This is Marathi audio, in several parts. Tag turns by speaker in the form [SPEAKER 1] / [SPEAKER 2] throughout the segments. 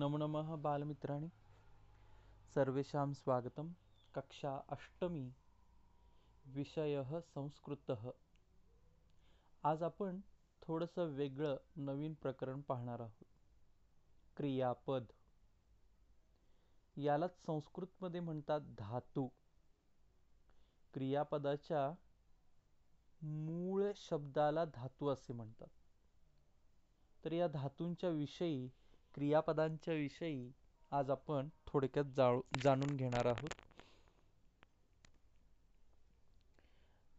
[SPEAKER 1] नमो नमः बालमित्राणि. सर्वेषां स्वागतं कक्षा अष्टमी. विषयः संस्कृतः. आज आपण थोडंसं वेगळं नवीन प्रकरण पाहणार आहोत. क्रियापद. यालाच संस्कृतमध्ये म्हणतात धातू. क्रियापदाच्या मूळ शब्दाला धातू असे म्हणतात. तर या धातूंच्या विषयी क्रियापदांच्या विषयी आज आपण थोडक्यात जाणून घेणार आहोत.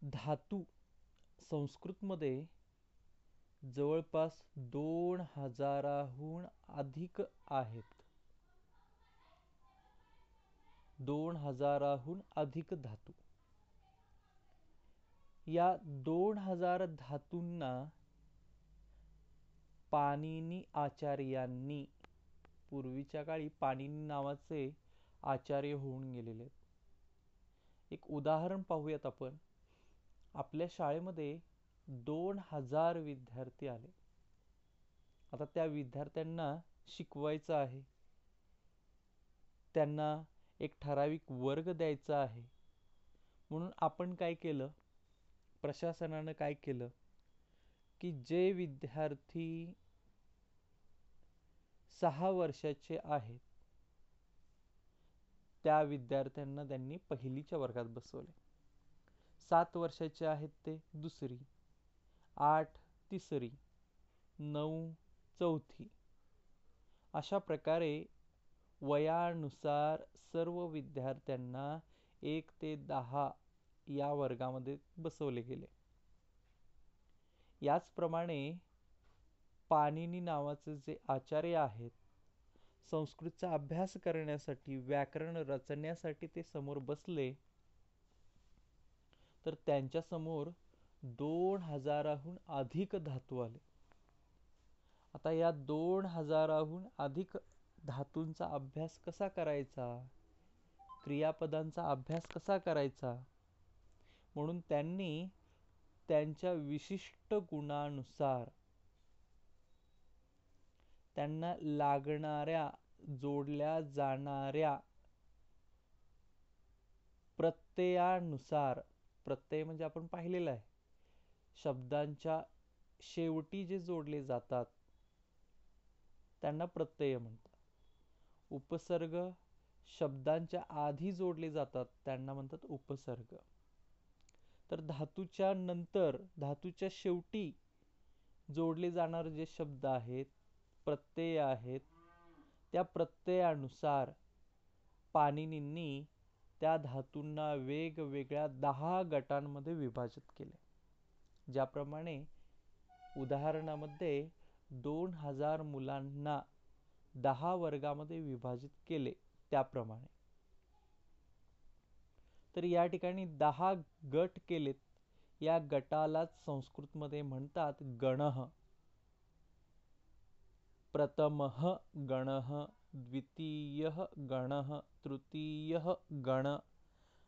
[SPEAKER 1] धातू संस्कृतमध्ये जवळपास दोन हजाराहून अधिक आहेत. दोन हजाराहून अधिक धातू. या दोन हजार धातूंना पाणिनी आचार्यांनी पूर्वीच्या काळी पाणिनी नावाचे आचार्य होऊन गेलेले एक उदाहरण पाहूयात आपण. आपल्या शाळेमध्ये दोन हजार विद्यार्थी आले. आता त्या विद्यार्थ्यांना शिकवायचं आहे. त्यांना एक ठराविक वर्ग द्यायचा आहे. म्हणून आपण काय केलं? प्रशासनानं काय केलं? की जे विद्यार्थी सहा वर्षाचे आहेत. त्या विद्यार्थ्यांना त्यांनी पहिलीच्या वर्गात बसवले. सात वर्षाचे आहेत ते दुसरी आठ तिसरी नऊ चौथी. अशा प्रकारे वयानुसार सर्व विद्यार्थ्यांना एक ते दहा या वर्गामध्ये बसवले गेले. याचप्रमाणे पाणिनी नावाचे जे आचार्य आहेत संस्कृतचा अभ्यास करण्यासाठी व्याकरण रचण्यासाठी ते समोर बसले तर त्यांच्यासमोर दोन हजाराहून अधिक धातू आले. आता या दोन हजाराहून अधिक धातूंचा अभ्यास कसा करायचा? क्रियापदांचा अभ्यास कसा करायचा? म्हणून त्यांनी त्यांच्या विशिष्ट गुणानुसार त्यांना लागणाऱ्या जोडल्या जाणाऱ्या प्रत्ययानुसार प्रत्यय म्हणजे आपण पाहिलेलं आहे. शब्दांच्या शेवटी जे जोडले जातात त्यांना प्रत्यय म्हणतात. उपसर्ग शब्दांच्या आधी जोडले जातात त्यांना म्हणतात उपसर्ग. तर धातूच्या नंतर धातूच्या शेवटी जोडले जाणारे जे शब्द आहेत प्रत्यय आहेत. त्या प्रत्ययानुसार पाणिनींनी त्या धातूंना वेगवेगळ्या दहा गटांमध्ये विभाजित केले. ज्याप्रमाणे उदाहरणामध्ये दोन हजार मुलांना दहा वर्गामध्ये विभाजित केले त्याप्रमाणे. तर या ठिकाणी दहा गट केलेत. या गटालाच संस्कृतमध्ये म्हणतात गण. प्रथमः गणः द्वितीयः गणः तृतीयः गण.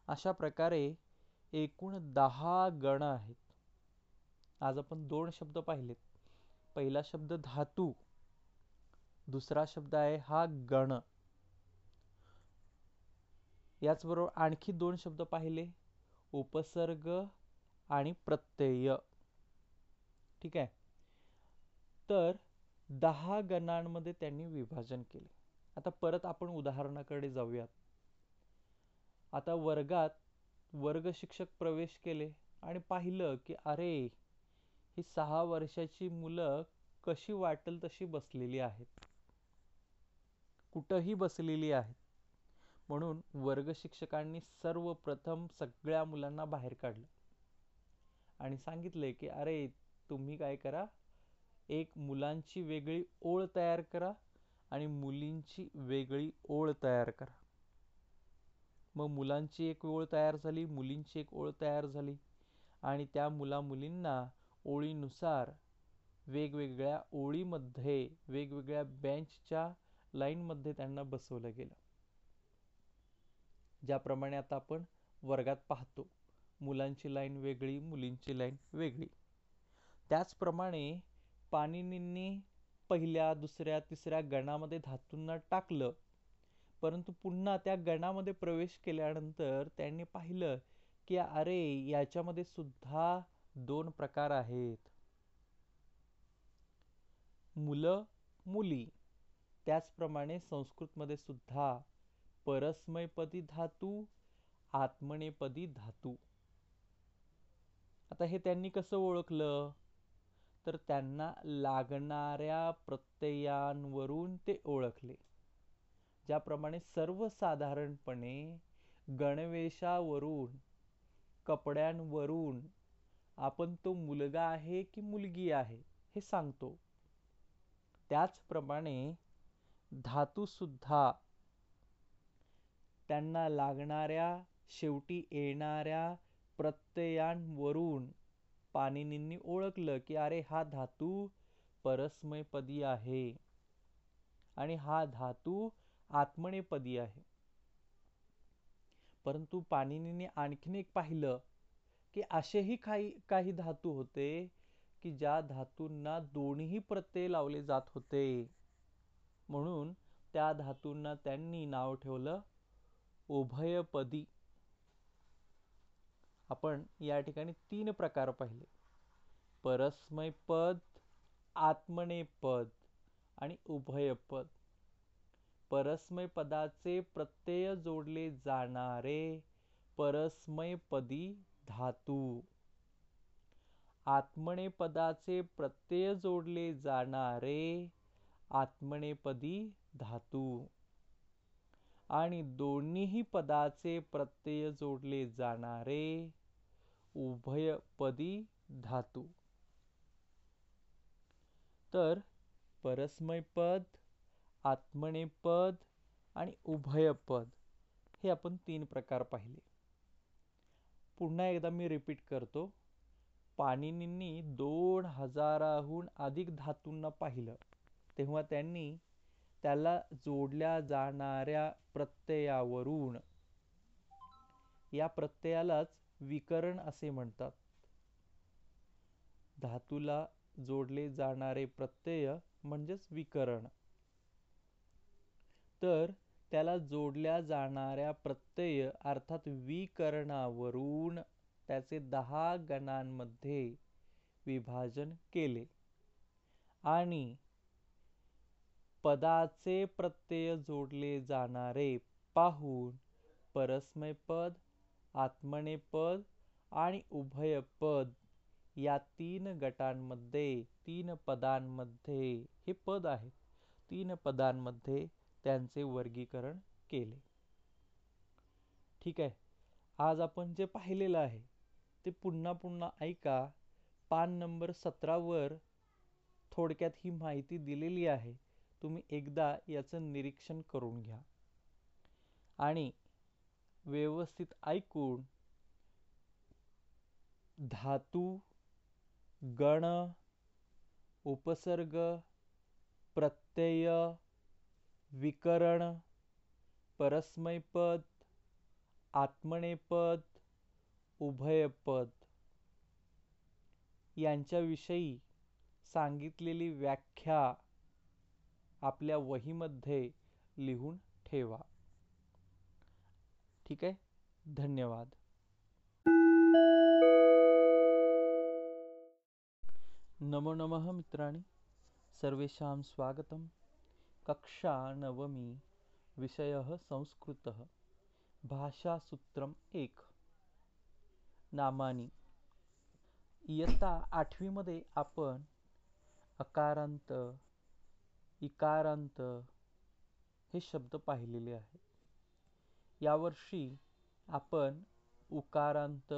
[SPEAKER 1] अशा प्रकारे एकूण दहा गण आहेत. आज आपण दोन शब्द पाहिलेत. पहिला शब्द धातू दुसरा शब्द आहे हा गण. याचबरोबर आणखी दोन शब्द पाहिले उपसर्ग आणि प्रत्यय. ठीक आहे? तर दहा गणांमध्ये त्यांनी विभाजन केले. आता परत आपण उदाहरणाकडे जाऊयात. आता वर्गात वर्ग शिक्षक प्रवेश केले आणि पाहिलं की अरे ही सहा वर्षाची मुलं कशी वाटेल तशी बसलेली आहेत. कुठंही बसलेली आहेत. म्हणून वर्ग शिक्षकांनी सर्वप्रथम सगळ्या मुलांना बाहेर काढलं आणि सांगितले की अरे तुम्ही काय करा एक मुलांची वेगळी ओळ तयार करा आणि मुलींची वेगळी ओळ तयार करा. मग मुलांची एक ओळ तयार झाली मुलींची एक ओळ तयार झाली आणि त्या मुला मुलींना ओळीनुसार वेगवेगळ्या ओळीमध्ये वेगवेगळ्या बेंचच्या लाईनमध्ये त्यांना बसवलं गेलं. ज्याप्रमाणे आता आपण वर्गात पाहतो मुलांची लाईन वेगळी मुलींची लाईन वेगळी. त्याचप्रमाणे पाणिनींनी पहिल्या दुसऱ्या तिसऱ्या गणामध्ये धातूंना टाकलं. परंतु पुन्हा त्या गणामध्ये प्रवेश केल्यानंतर त्यांनी पाहिलं की अरे याच्यामध्ये सुद्धा दोन प्रकार आहेत. मुलं मुली. त्याचप्रमाणे संस्कृतमध्ये सुद्धा परस्मयपदी धातू आत्मनेपदी धातू. आता हे त्यांनी कसं ओळखलं? तर त्यांना लागणाऱ्या प्रत्ययांवरून ते ओळखले. ज्याप्रमाणे सर्वसाधारणपणे गणवेशावरून कपड्यांवरून आपण तो मुलगा आहे की मुलगी आहे हे सांगतो. त्याचप्रमाणे धातू सुद्धा त्यांना लागणाऱ्या शेवटी येणाऱ्या प्रत्ययांवरून पाणिनींनी ओळखलं की अरे हा धातू परस्मयपदी आहे आणि हा धातू आत्मनेपदी आहे. परंतु पाणिनीने आणखीन एक पाहिलं की असेही काही काही धातू होते की ज्या धातूंना दोन्ही प्रत्यय लावले जात होते. म्हणून त्या धातूंना त्यांनी नाव ठेवलं उभयपदी. आपण या ठिकाणी तीन प्रकार पाहिले. परस्मय पद आत्मने पद आणि उभयपद. परस्मय पदाचे प्रत्यय जोडले जाणारे परस्मयपदी धातू. आत्मने पदाचे प्रत्यय जोडले जाणारे आत्मनेपदी धातू. आणि दोन्हीही पदाचे प्रत्यय जोडले जाणारे उभयपदी धातू. तर परस्मयपद आत्मनेपद आणि उभयपद हे आपण तीन प्रकार पाहिले. पुन्हा एकदा मी रिपीट करतो. पाणिनींनी दोन हजाराहून अधिक धातूंना पाहिलं. तेव्हा त्यांनी त्याला जोडल्या जाणाऱ्या प्रत्ययावरून. या प्रत्ययालाच विकरण असे म्हणतात. धातूला जोडले जाणारे प्रत्यय म्हणजेच विकरण. तर त्याला जोडल्या जाणाऱ्या प्रत्यय अर्थात विकरणावरून त्याचे दहा गणांमध्ये विभाजन केले. आणि पदाचे प्रत्यय जोडले जाणारे पाहून परस्मयपद आत्मनेपद आणि उभयपद या तीन गटांमध्ये तीन पदांमध्ये हे पद आहेत तीन पदांमध्ये त्यांचे वर्गीकरण केले. ठीक आहे आज आपण जे पाहिलेलं आहे ते पुन्हा पुन्हा ऐका. पान नंबर सतरावर थोडक्यात ही माहिती दिलेली आहे. तुम्ही एकदा याचं निरीक्षण करून घ्या. आणि व्यवस्थित ऐकून धातू गण उपसर्ग प्रत्यय विकरण परस्मयपद आत्मनेपद उभयपद यांच्याविषयी सांगितलेली व्याख्या आपल्या वहीमध्ये लिहून ठेवा. ठीक आहे? धन्यवाद. नमो नमः मित्राणि सर्वेषां स्वागतं कक्षा नवमी विषयः संस्कृतः. भाषासूत्रम् एक. नामानी. इयत्ता आठवीमध्ये आपण अकारांत इकारांत हे शब्द पाहिलेले आहेत यावर्षी आपण उकारांत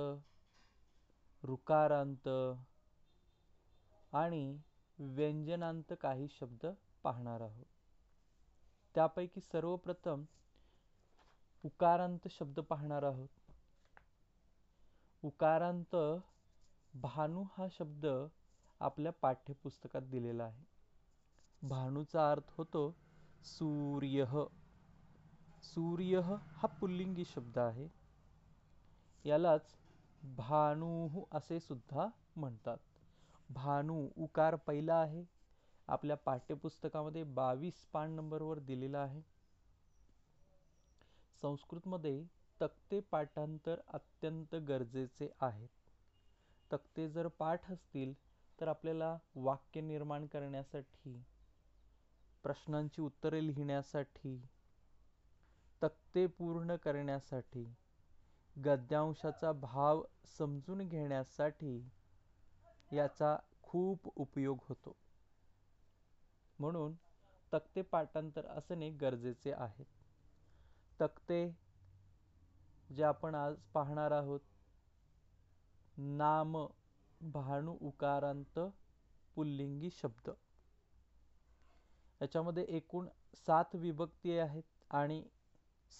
[SPEAKER 1] ऋकारांत आणि व्यंजनांत काही शब्द पाहणार आहोत. त्यापैकी सर्वप्रथम उकारांत शब्द पाहणार आहोत. उकारांत भानू हा शब्द आपल्या पाठ्यपुस्तकात दिलेला आहे. भानूचा अर्थ होतो सूर्य. सूर्य हा पुल्लिंगी शब्द आहे. यालाच भानू असे सुद्धा म्हणतात. भानू उकार पहिला आहे. आपल्या पाठ्यपुस्तकामध्ये बावीस पान नंबरवर दिलेला आहे. संस्कृतमध्ये तक्ते पाठांतर अत्यंत गरजेचे आहेत तक्ते जर पाठ असतील तर आपल्याला वाक्य निर्माण करण्यासाठी प्रश्नांची उत्तरे लिहिण्यासाठी तक्ते पूर्ण करण्यासाठी गद्यांशाचा भाव समजून घेण्यासाठी याचा खूप उपयोग होतो. म्हणून तक्ते पाठांतर असणे गरजेचे आहे. तक्ते जे आपण आज पाहणार आहोत नाम भानु उकारांत पुल्लिंगी शब्द. याच्यामध्ये एकूण सात विभक्ती आहेत आणि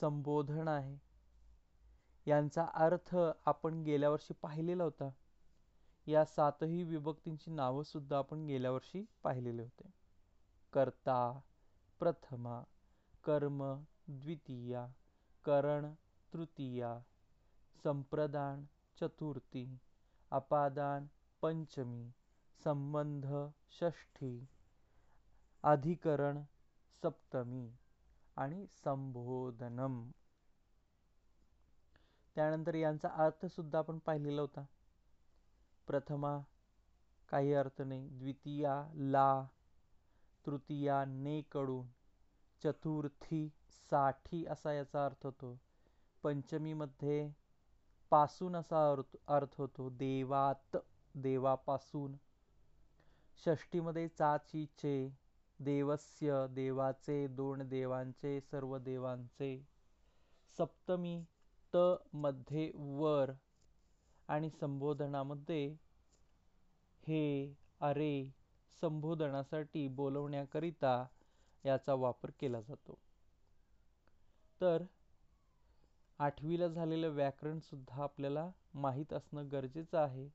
[SPEAKER 1] संबोधन आहे. यांचा अर्थ आपण गेल्या वर्षी पाहिलेला होता. या सातही विभक्तींची नावं सुद्धा आपण गेल्या वर्षी पाहिलेले होते. कर्ता प्रथमा कर्म द्वितीया करण तृतीया संप्रदान चतुर्थी अपादान पंचमी संबंध षष्ठी अधिकरण सप्तमी आणि संबोधनम. त्यानंतर यांचा अर्थ सुद्धा आपण पाहिलेला होता. प्रथमा काही अर्थ नाही. द्वितीया ला. तृतीया ने कडून. चतुर्थी साठी असा याचा अर्थ होतो. पंचमीमध्ये पासून असा अर्थ अर्थ होतो. देवात देवापासून. षष्टीमध्ये चाचीचे देवस्य देवाचे दोन देवांचे सर्व देवांचे. सप्तमी त मध्ये वर आणि संबोधनामध्ये हे अरे संबोधनासाठी बोलवण्याकरिता याचा वापर केला जातो. तर आठवीला झालेलं व्याकरण सुद्धा आपल्याला माहीत असणं गरजेचं आहे.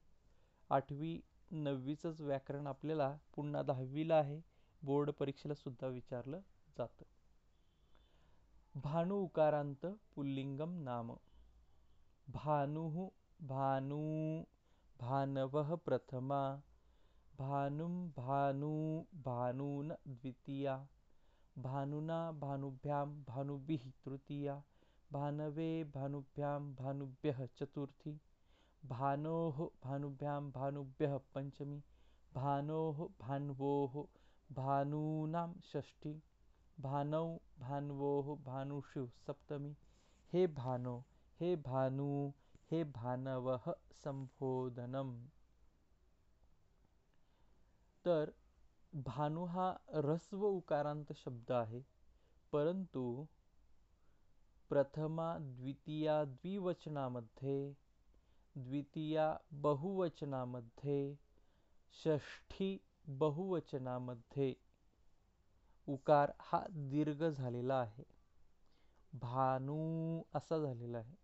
[SPEAKER 1] आठवी नववीचंच व्याकरण आपल्याला पुन्हा दहावीला आहे. बोर्ड परीक्षेला सुद्धा विचारलं जातं. भानु उकारांत पुल्लिंगम नाम. भानु भानू भानवः प्रथमा भानुं भानु भानून द्वितीया भानुना भानुभ्यां भानुभिः तृतीया भानवे भानुभ्यां भानुभ्यः चतुर्थी भानोः भानुभ्यां भानुभ्यः पञ्चमी भानोः भान्वोः भानूनां षष्ठी, भानौ भान्वोः भानुषु सप्तमी। हे भानो, हे भानु, हे भानवः संबोधनम। तर भानू हा रस्व उकारांत शब्द आहे, परंतु प्रथमा, द्वितीया, द्विवचनामध्ये, द्वितीया बहुवचनामध्ये, षष्ठी बहुवचनामध्ये उकार हा दीर्घ झालेला आहे. भानू असा झालेला आहे.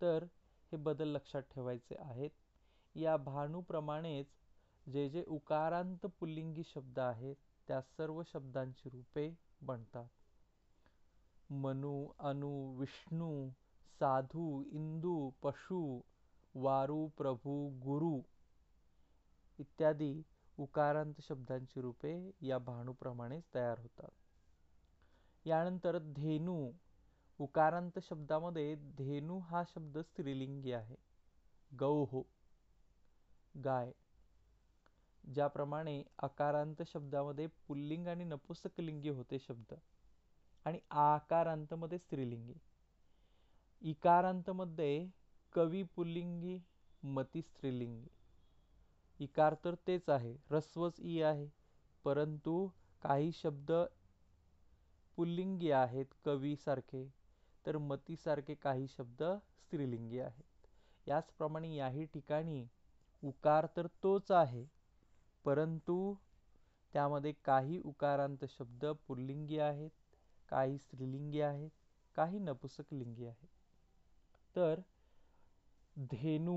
[SPEAKER 1] तर हे बदल लक्षात ठेवायचे आहेत. या भानूप्रमाणेच जे जे उकारांत पुल्लिंगी शब्द आहेत त्या सर्व शब्दांची रूपे बनतात. मनु अनु विष्णू साधू इंदू पशु वारू प्रभू गुरु इत्यादी उकारांत शब्दांची रूपे या भाणूप्रमाणेच तयार होतात. यानंतर धेनू उकारांत शब्दामध्ये धेनू हा शब्द स्त्रीलिंगी आहे. गौ हो गाय ज्याप्रमाणे अकारांत शब्दामध्ये पुल्लिंग आणि नपुसकलिंगी होते शब्द आणि आकारांतमध्ये स्त्रीलिंगी. इकारांतमध्ये कवी पुल्लिंगी मती स्त्रीलिंगी. इकार तर तेच आहे रस्वच ई आहे. परंतु काही शब्द पुल्लिंगी आहेत कवीसारखे तर मतीसारखे काही शब्द स्त्रीलिंगी आहेत. याचप्रमाणे याही ठिकाणी उकार तर तोच आहे परंतु त्यामध्ये काही उकारांत शब्द पुल्लिंगी आहेत काही स्त्रीलिंगी आहेत काही नपुसकलिंगी आहेत. तर धेनू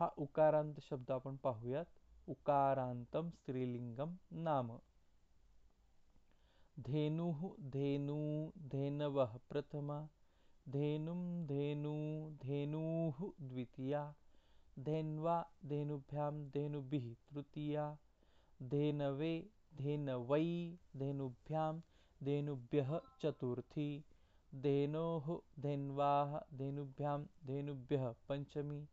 [SPEAKER 1] हा उकारांत शब्द आपण पाहूयात. उकारांतम स्त्रीलिंगम नाम. धेनु धेनू धेनवः प्रथमा. धेनुं धेनू धेनूः द्वितीया. धेन्वा धेनुभ्यां धेनुभिः तृतीया. धेनवे धेनवै धेनुभ्यां धेनुभ्यः चतुर्थी. धेनोः धेन्वाः धेनुभ्यां धेनुभ्यः पञ्चमी.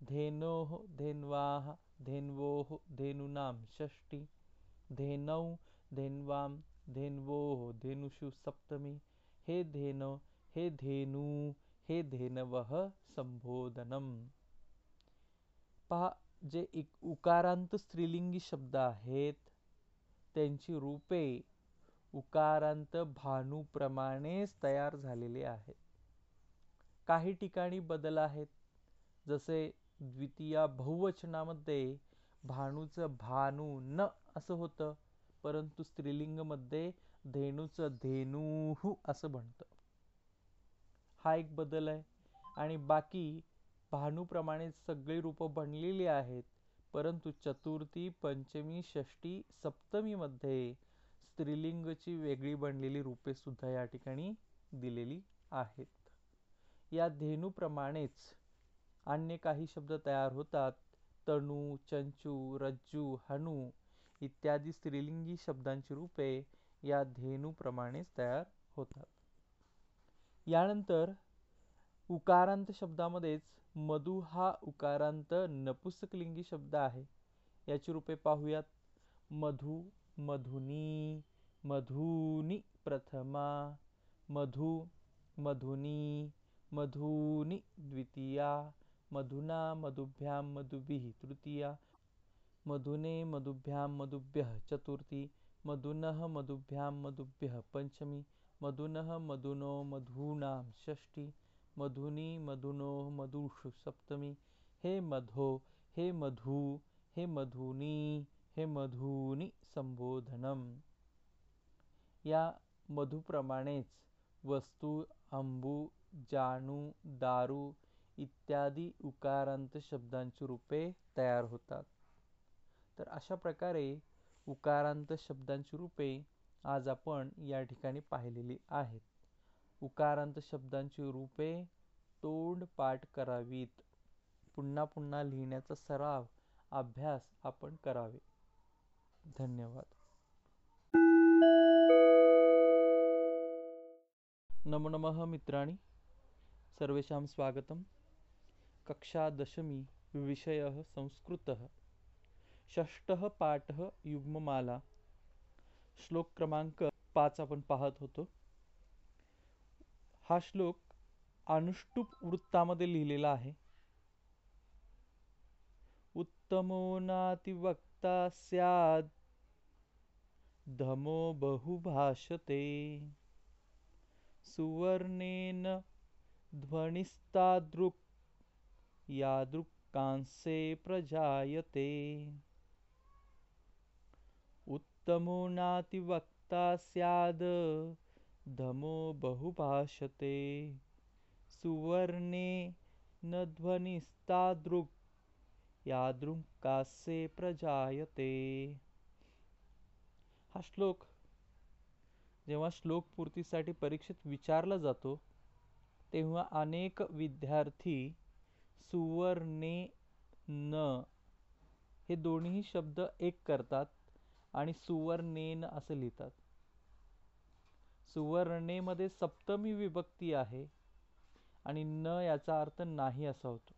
[SPEAKER 1] धेनोः धेन्वाः धेन्वोः धेनूनां षष्ठी धेनौ धेन्वां धेन्वोः धेनुषु सप्तमी हे धेन हे धेनू हे धेनवः संबोधनम। पहा जे उकारांत स्त्रीलिंगी शब्द आहेत त्यांची रूपे उकारांत भानूप्रमाणेच तयार झालेले आहेत. काही ठिकाणी बदल आहेत जसे द्वितीया बहुवचनामध्ये भानूचं भानू न असं होतं परंतु स्त्रीलिंगमध्ये धेनूचं धेनूहू असं म्हणतं हा एक बदल आहे. आणि बाकी भानूप्रमाणे सगळी रूपं बनलेली आहेत परंतु चतुर्थी पंचमी षष्टी सप्तमीमध्ये स्त्रीलिंगची वेगळी बनलेली रूपे सुद्धा या ठिकाणी दिलेली आहेत. या धेनूप्रमाणेच अन्य काही शब्द तयार होतात. तणू चंचू रज्जू हनू इत्यादी स्त्रीलिंगी शब्दांची रूपे या धेनूप्रमाणेच तयार होतात. यानंतर उकारांत शब्दामध्येच मधु हा उकारांत नपुसकलिंगी शब्द आहे. याची रूपे पाहूयात. मधु मधुनी मधुनी प्रथमा मधु मधुनी मधुनी द्वितीया मधुना मधुभ्यां मधुभिः तृतीया। मधुने मधुभ्यां मधुभ्यः चतुर्थी। मधुनः मधुभ्यां मधुभ्यः पञ्चमी। मधुनः मधुनो मधूनां षष्ठी। मधुनी मधुनो मधुषु सप्तमी। हे मधो हे मधु हे मधुनी हे मधुनी संबोधनम। या मधुप्रमाणेच वस्तू अंबू जानू दारू इत्यादी उकारांत शब्दांची रूपे तयार होतात. तर अशा प्रकारे उकारांत शब्दांची रूपे आज आपण या ठिकाणी पाहिलेली आहेत. उकारांत शब्दांची रूपे तोंड पाठ करावीत. पुन्हा पुन्हा लिहिण्याचा सराव अभ्यास आपण करावे. धन्यवाद. नमो नमः मित्राणि सर्वेषां स्वागतम. कक्षा दशमी विषयः संस्कृतः। षष्टः पाठः युग्ममाला। श्लोक क्रमांक पाच आपण पाहत होतो। हा श्लोक अनुष्टुप वृत्तामध्ये लिहिलेला आहे। उत्तमो नातिवक्ता स्याद। धमो बहुभाषते। सुवर्णेन ध्वनिस्तादृक् यादृक्कांसे प्रजायते। उत्तमो नातिवक्ता स्याद धमो बहुभाषते। सुवर्णे न ध्वनिस्तादृक् यादृक्कासे प्रजायते। हा श्लोक जेव्हा श्लोक पूर्तीसाठी परीक्षेत विचारला जातो तेव्हा अनेक विद्यार्थी सुवर्णे न हे दोन्ही शब्द एक करतात आणि सुवर्णेन असं लिहितात. सुवर्णेमध्ये सप्तमी विभक्ती आहे आणि न याचा अर्थ नाही असा होतो.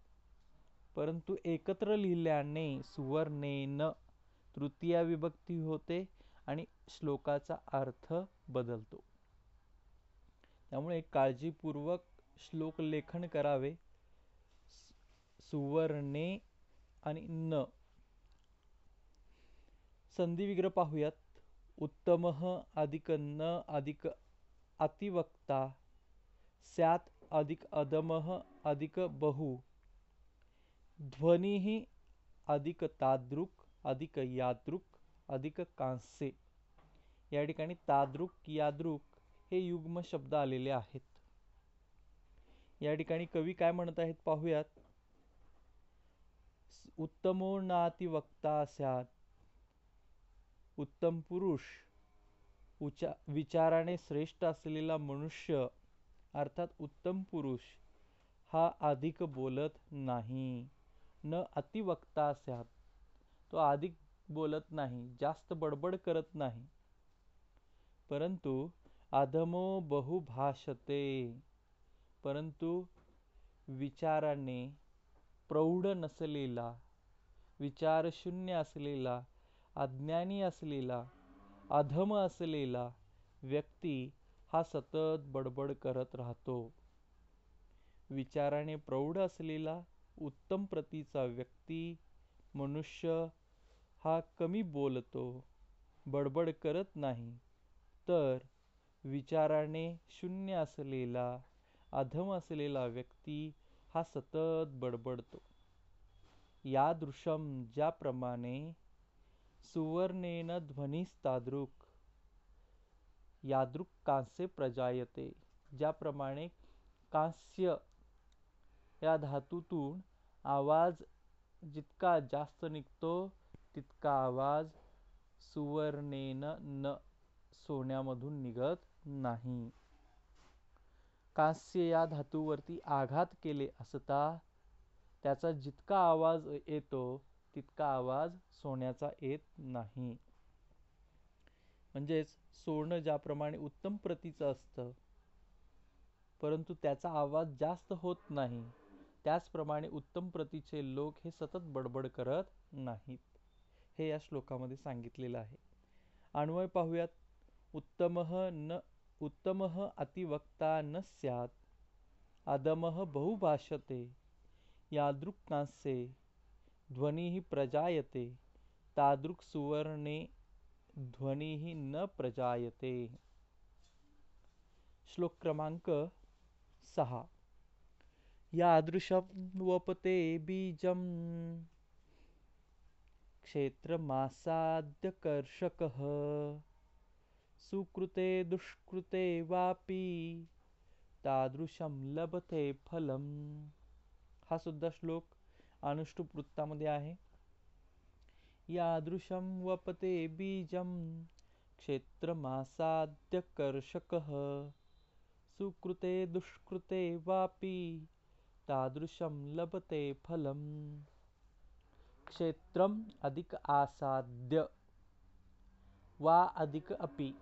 [SPEAKER 1] परंतु एकत्र लिहिल्याने सुवर्णेन तृतीया विभक्ती होते आणि श्लोकाचा अर्थ बदलतो. त्यामुळे काळजीपूर्वक श्लोक लेखन करावे. सुवर्णे आणि न. संधिविग्रह पाहूयात. उत्तम अधिक न अधिक अतिवक्ता. स्यात अधिक अदम अधिक बहु. ध्वनी अधिक तादृक अधिक यादृक अधिक कांसे या ठिकाणी तादृक यादृक हे युग्म शब्द आलेले आहेत. या ठिकाणी कवी काय म्हणत आहेत पाहूयात. उत्तमो नाती वक्ता स्यात उत्तम पुरुष उचा विचाराने श्रेष्ठ असलेला मनुष्य अर्थात उत्तम पुरुष हा अधिक बोलत नाही. न अतिवक्ता स्यात तो अधिक बोलत नाही जास्त बडबड करत नाही. परंतु अधमो बहुभाषते. परंतु विचाराने प्रौढ नसलेला विचारशून्य असलेला अज्ञानी असलेला अधम असलेला व्यक्ती हा सतत बडबड करत राहतो. विचाराने प्रौढ असलेला उत्तम प्रतीचा व्यक्ती मनुष्य हा कमी बोलतो बडबड करत नाही. तर विचाराने शून्य असलेला अधम असलेला व्यक्ती हा सतत बडबडतो. यादृशम ज्याप्रमाणे सुवर्णेन ध्वनिस्तादृक यादृक कांस्य प्रजायते ज्याप्रमाणे कांस्य या धातूतून आवाज जितका जास्त निघतो तितका आवाज सुवर्णेन न सोन्यामधून निघत नाही. कांस्य या धातूवरती आघात केले असता त्याचा जितका आवाज येतो तितका आवाज सोन्याचा येत नाही. म्हणजेच सोनं ज्याप्रमाणे उत्तम प्रतीचं असतं परंतु त्याचा आवाज जास्त होत नाही. त्याचप्रमाणे उत्तम प्रतीचे लोक हे सतत बडबड करत नाहीत. हे या श्लोकामध्ये सांगितलेलं आहे. अन्वय पाहूयात. उत्तम न उत्तम अतिवक्ता न स्यात अदम बहुभाषते यादृक्कांसे ध्वनिः प्रजायते तादृक् सुवर्णे ध्वनि न प्रजायते। श्लोक क्रमांक सहा। यादृशं वपते बीजं क्षेत्रमासाद्यकर्षकः। सुकृते दुष्कृते वापी तादृशं लभते फलम. हा सुद्धा श्लोक अनुष्टुप वृत्तामध्ये आहे. यादृशं वपते बीजं क्षेत्रमासाद्यकर्षकः. सुकृते दुष्कृते वापी तादृशं लभते फलम. क्षेत्रम अधिक आसाद्य वा अधिक अपि.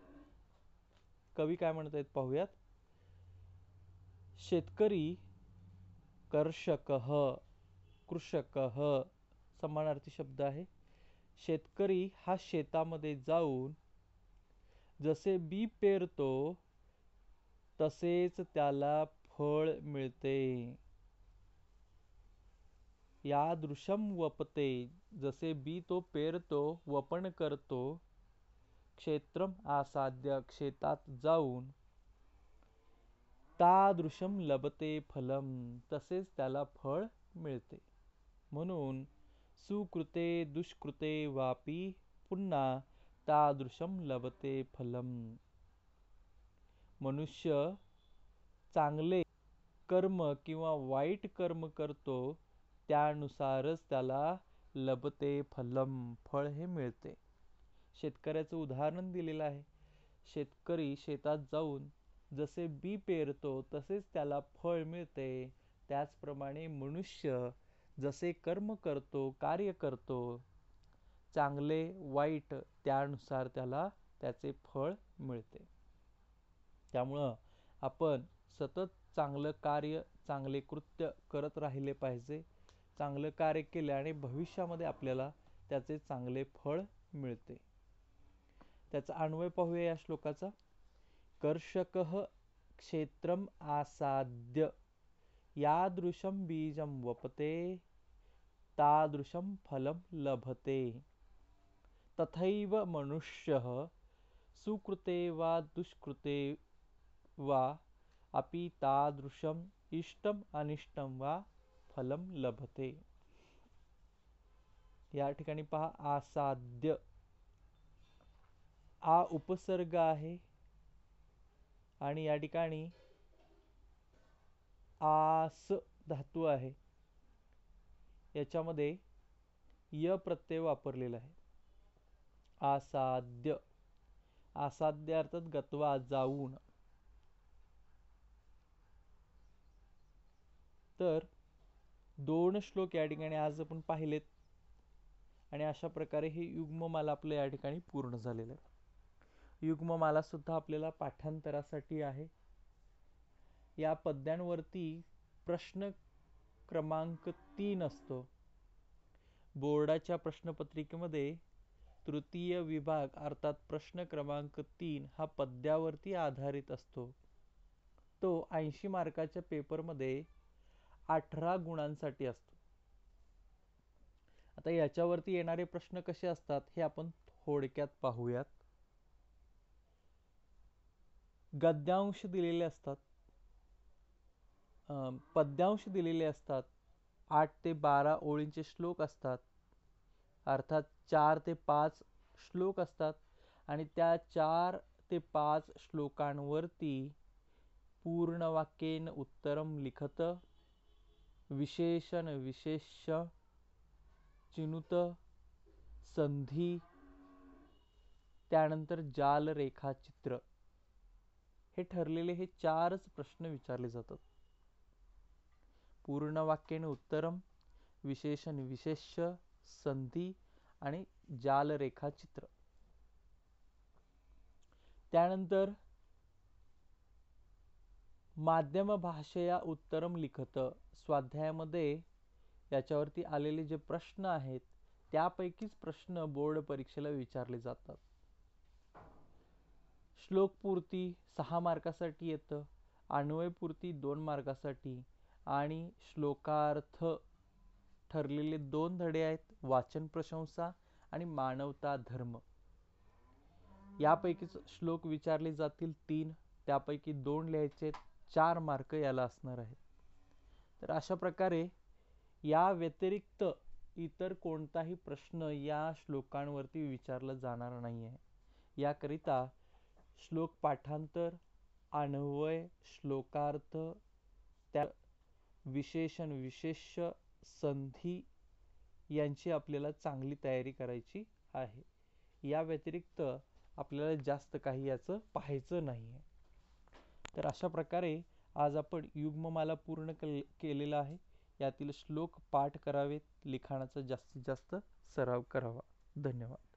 [SPEAKER 1] कवी काय म्हणत आहेत पाहूयात? शेतकरी कर्षक कृषक समानार्थी शब्द आहे. शेतकरी हा शेतामध्ये जाऊन जसे बी पेरतो तसेच त्याला फळ मिळते. या दृश्यम वपते. जसे बी तो पेरतो वपन करतो क्षेत्रम आसाद्य क्षेत्रात जाऊन तादृशम लभते फलम तसेच त्याला फळ मिळते. म्हणून सुकृते दुष्कृते वापी पुन्हा तादृशम लभते फलम. मनुष्य चांगले कर्म किंवा वाईट कर्म करतो त्यानुसारच त्याला लभते फलम फळ हे मिळते. शेतकऱ्याचं उदाहरण दिलेलं आहे. शेतकरी शेतात जाऊन जसे बी पेरतो तसेच त्याला फळ मिळते. त्याचप्रमाणे मनुष्य जसे कर्म करतो कार्य करतो चांगले वाईट त्यानुसार त्याला त्याचे फळ मिळते. त्यामुळं आपण सतत चांगलं कार्य चांगले कृत्य करत राहिले पाहिजे. चांगलं कार्य केल्याने भविष्यामध्ये आपल्याला त्याचे चांगले फळ मिळते. त्याचा अन्वय पाहूया या श्लोकाचा. कर्षक क्षेत्रम आसाद्य यादृशं बीजं वपते तादृशं फलं लभते। तथैव मनुष्यः सुकृते वा दुष्कृते वा अपि तादृशम् इष्टम अनिष्टम वा फलम लभते। या ठिकाणी पहा आसाद्य। आ उपसर्ग आहे. आणि या ठिकाणी आस धातू आहे. याच्यामध्ये य प्रत्यय वापरलेला आहे. आसाद्य. आसाद्य अर्थात गतवा जाऊन. तर दोन श्लोक या ठिकाणी आज आपण पाहिलेत. आणि अशा प्रकारे हे युग्ममाला आपलं या ठिकाणी पूर्ण झालेलं आहे. युग्ममाला सुद्धा आपल्याला पाठांतरासाठी आहे. या पद्यांवरती प्रश्न क्रमांक तीन असतो. बोर्डाच्या प्रश्नपत्रिकेमध्ये तृतीय विभाग अर्थात प्रश्न क्रमांक तीन हा पद्यावरती आधारित असतो. तो ऐंशी मार्काच्या पेपरमध्ये अठरा गुणांसाठी असतो. आता याच्यावरती येणारे प्रश्न कसे असतात हे आपण थोडक्यात पाहूयात. गद्यांश दिलेले असतात. पद्यांश दिलेले असतात. आठ ते बारा ओळींचे श्लोक असतात. अर्थात चार ते पाच श्लोक असतात आणि त्या चार ते पाच श्लोकांवरती पूर्णवाक्येन उत्तरम लिखत विशेषण विशेष चिनुत संधी त्यानंतर जाल रेखाचित्र हे ठरलेले हे चारच प्रश्न विचारले जातात. पूर्ण वाक्याने उत्तरम विशेषण विशेष संधी आणि जालरेखा चित्र. त्यानंतर माध्यम भाषेया उत्तरम लिखत. स्वाध्यायामध्ये याच्यावरती आलेले जे प्रश्न आहेत त्यापैकीच प्रश्न बोर्ड परीक्षेला विचारले जातात. श्लोकपूर्ती सहा मार्कासाठी येतं अन्वयपूर्ती दोन मार्कासाठी आणि श्लोकार्थ ठरलेले दोन धडे आहेत वाचन प्रशंसा आणि मानवता धर्म. यापैकीच श्लोक विचारले जातील तीन त्यापैकी दोन लिहायचे चार मार्क याला असणार आहेत. तर अशा प्रकारे या व्यतिरिक्त इतर कोणताही प्रश्न या श्लोकांवरती विचारला जाणार नाही आहे याकरिता श्लोक पाठांतर अन्वय श्लोकार्थ त्या विशेषण विशेष संधी यांची आपल्याला चांगली तयारी करायची आहे. या व्यतिरिक्त आपल्याला जास्त काही याचं पाहायचं नाही आहे तर अशा प्रकारे आज आपण युग्ममाला पूर्ण केलेला आहे. यातील श्लोक पाठ करावेत. लिखाणाचा जास्तीत जास्त सराव करावा. धन्यवाद.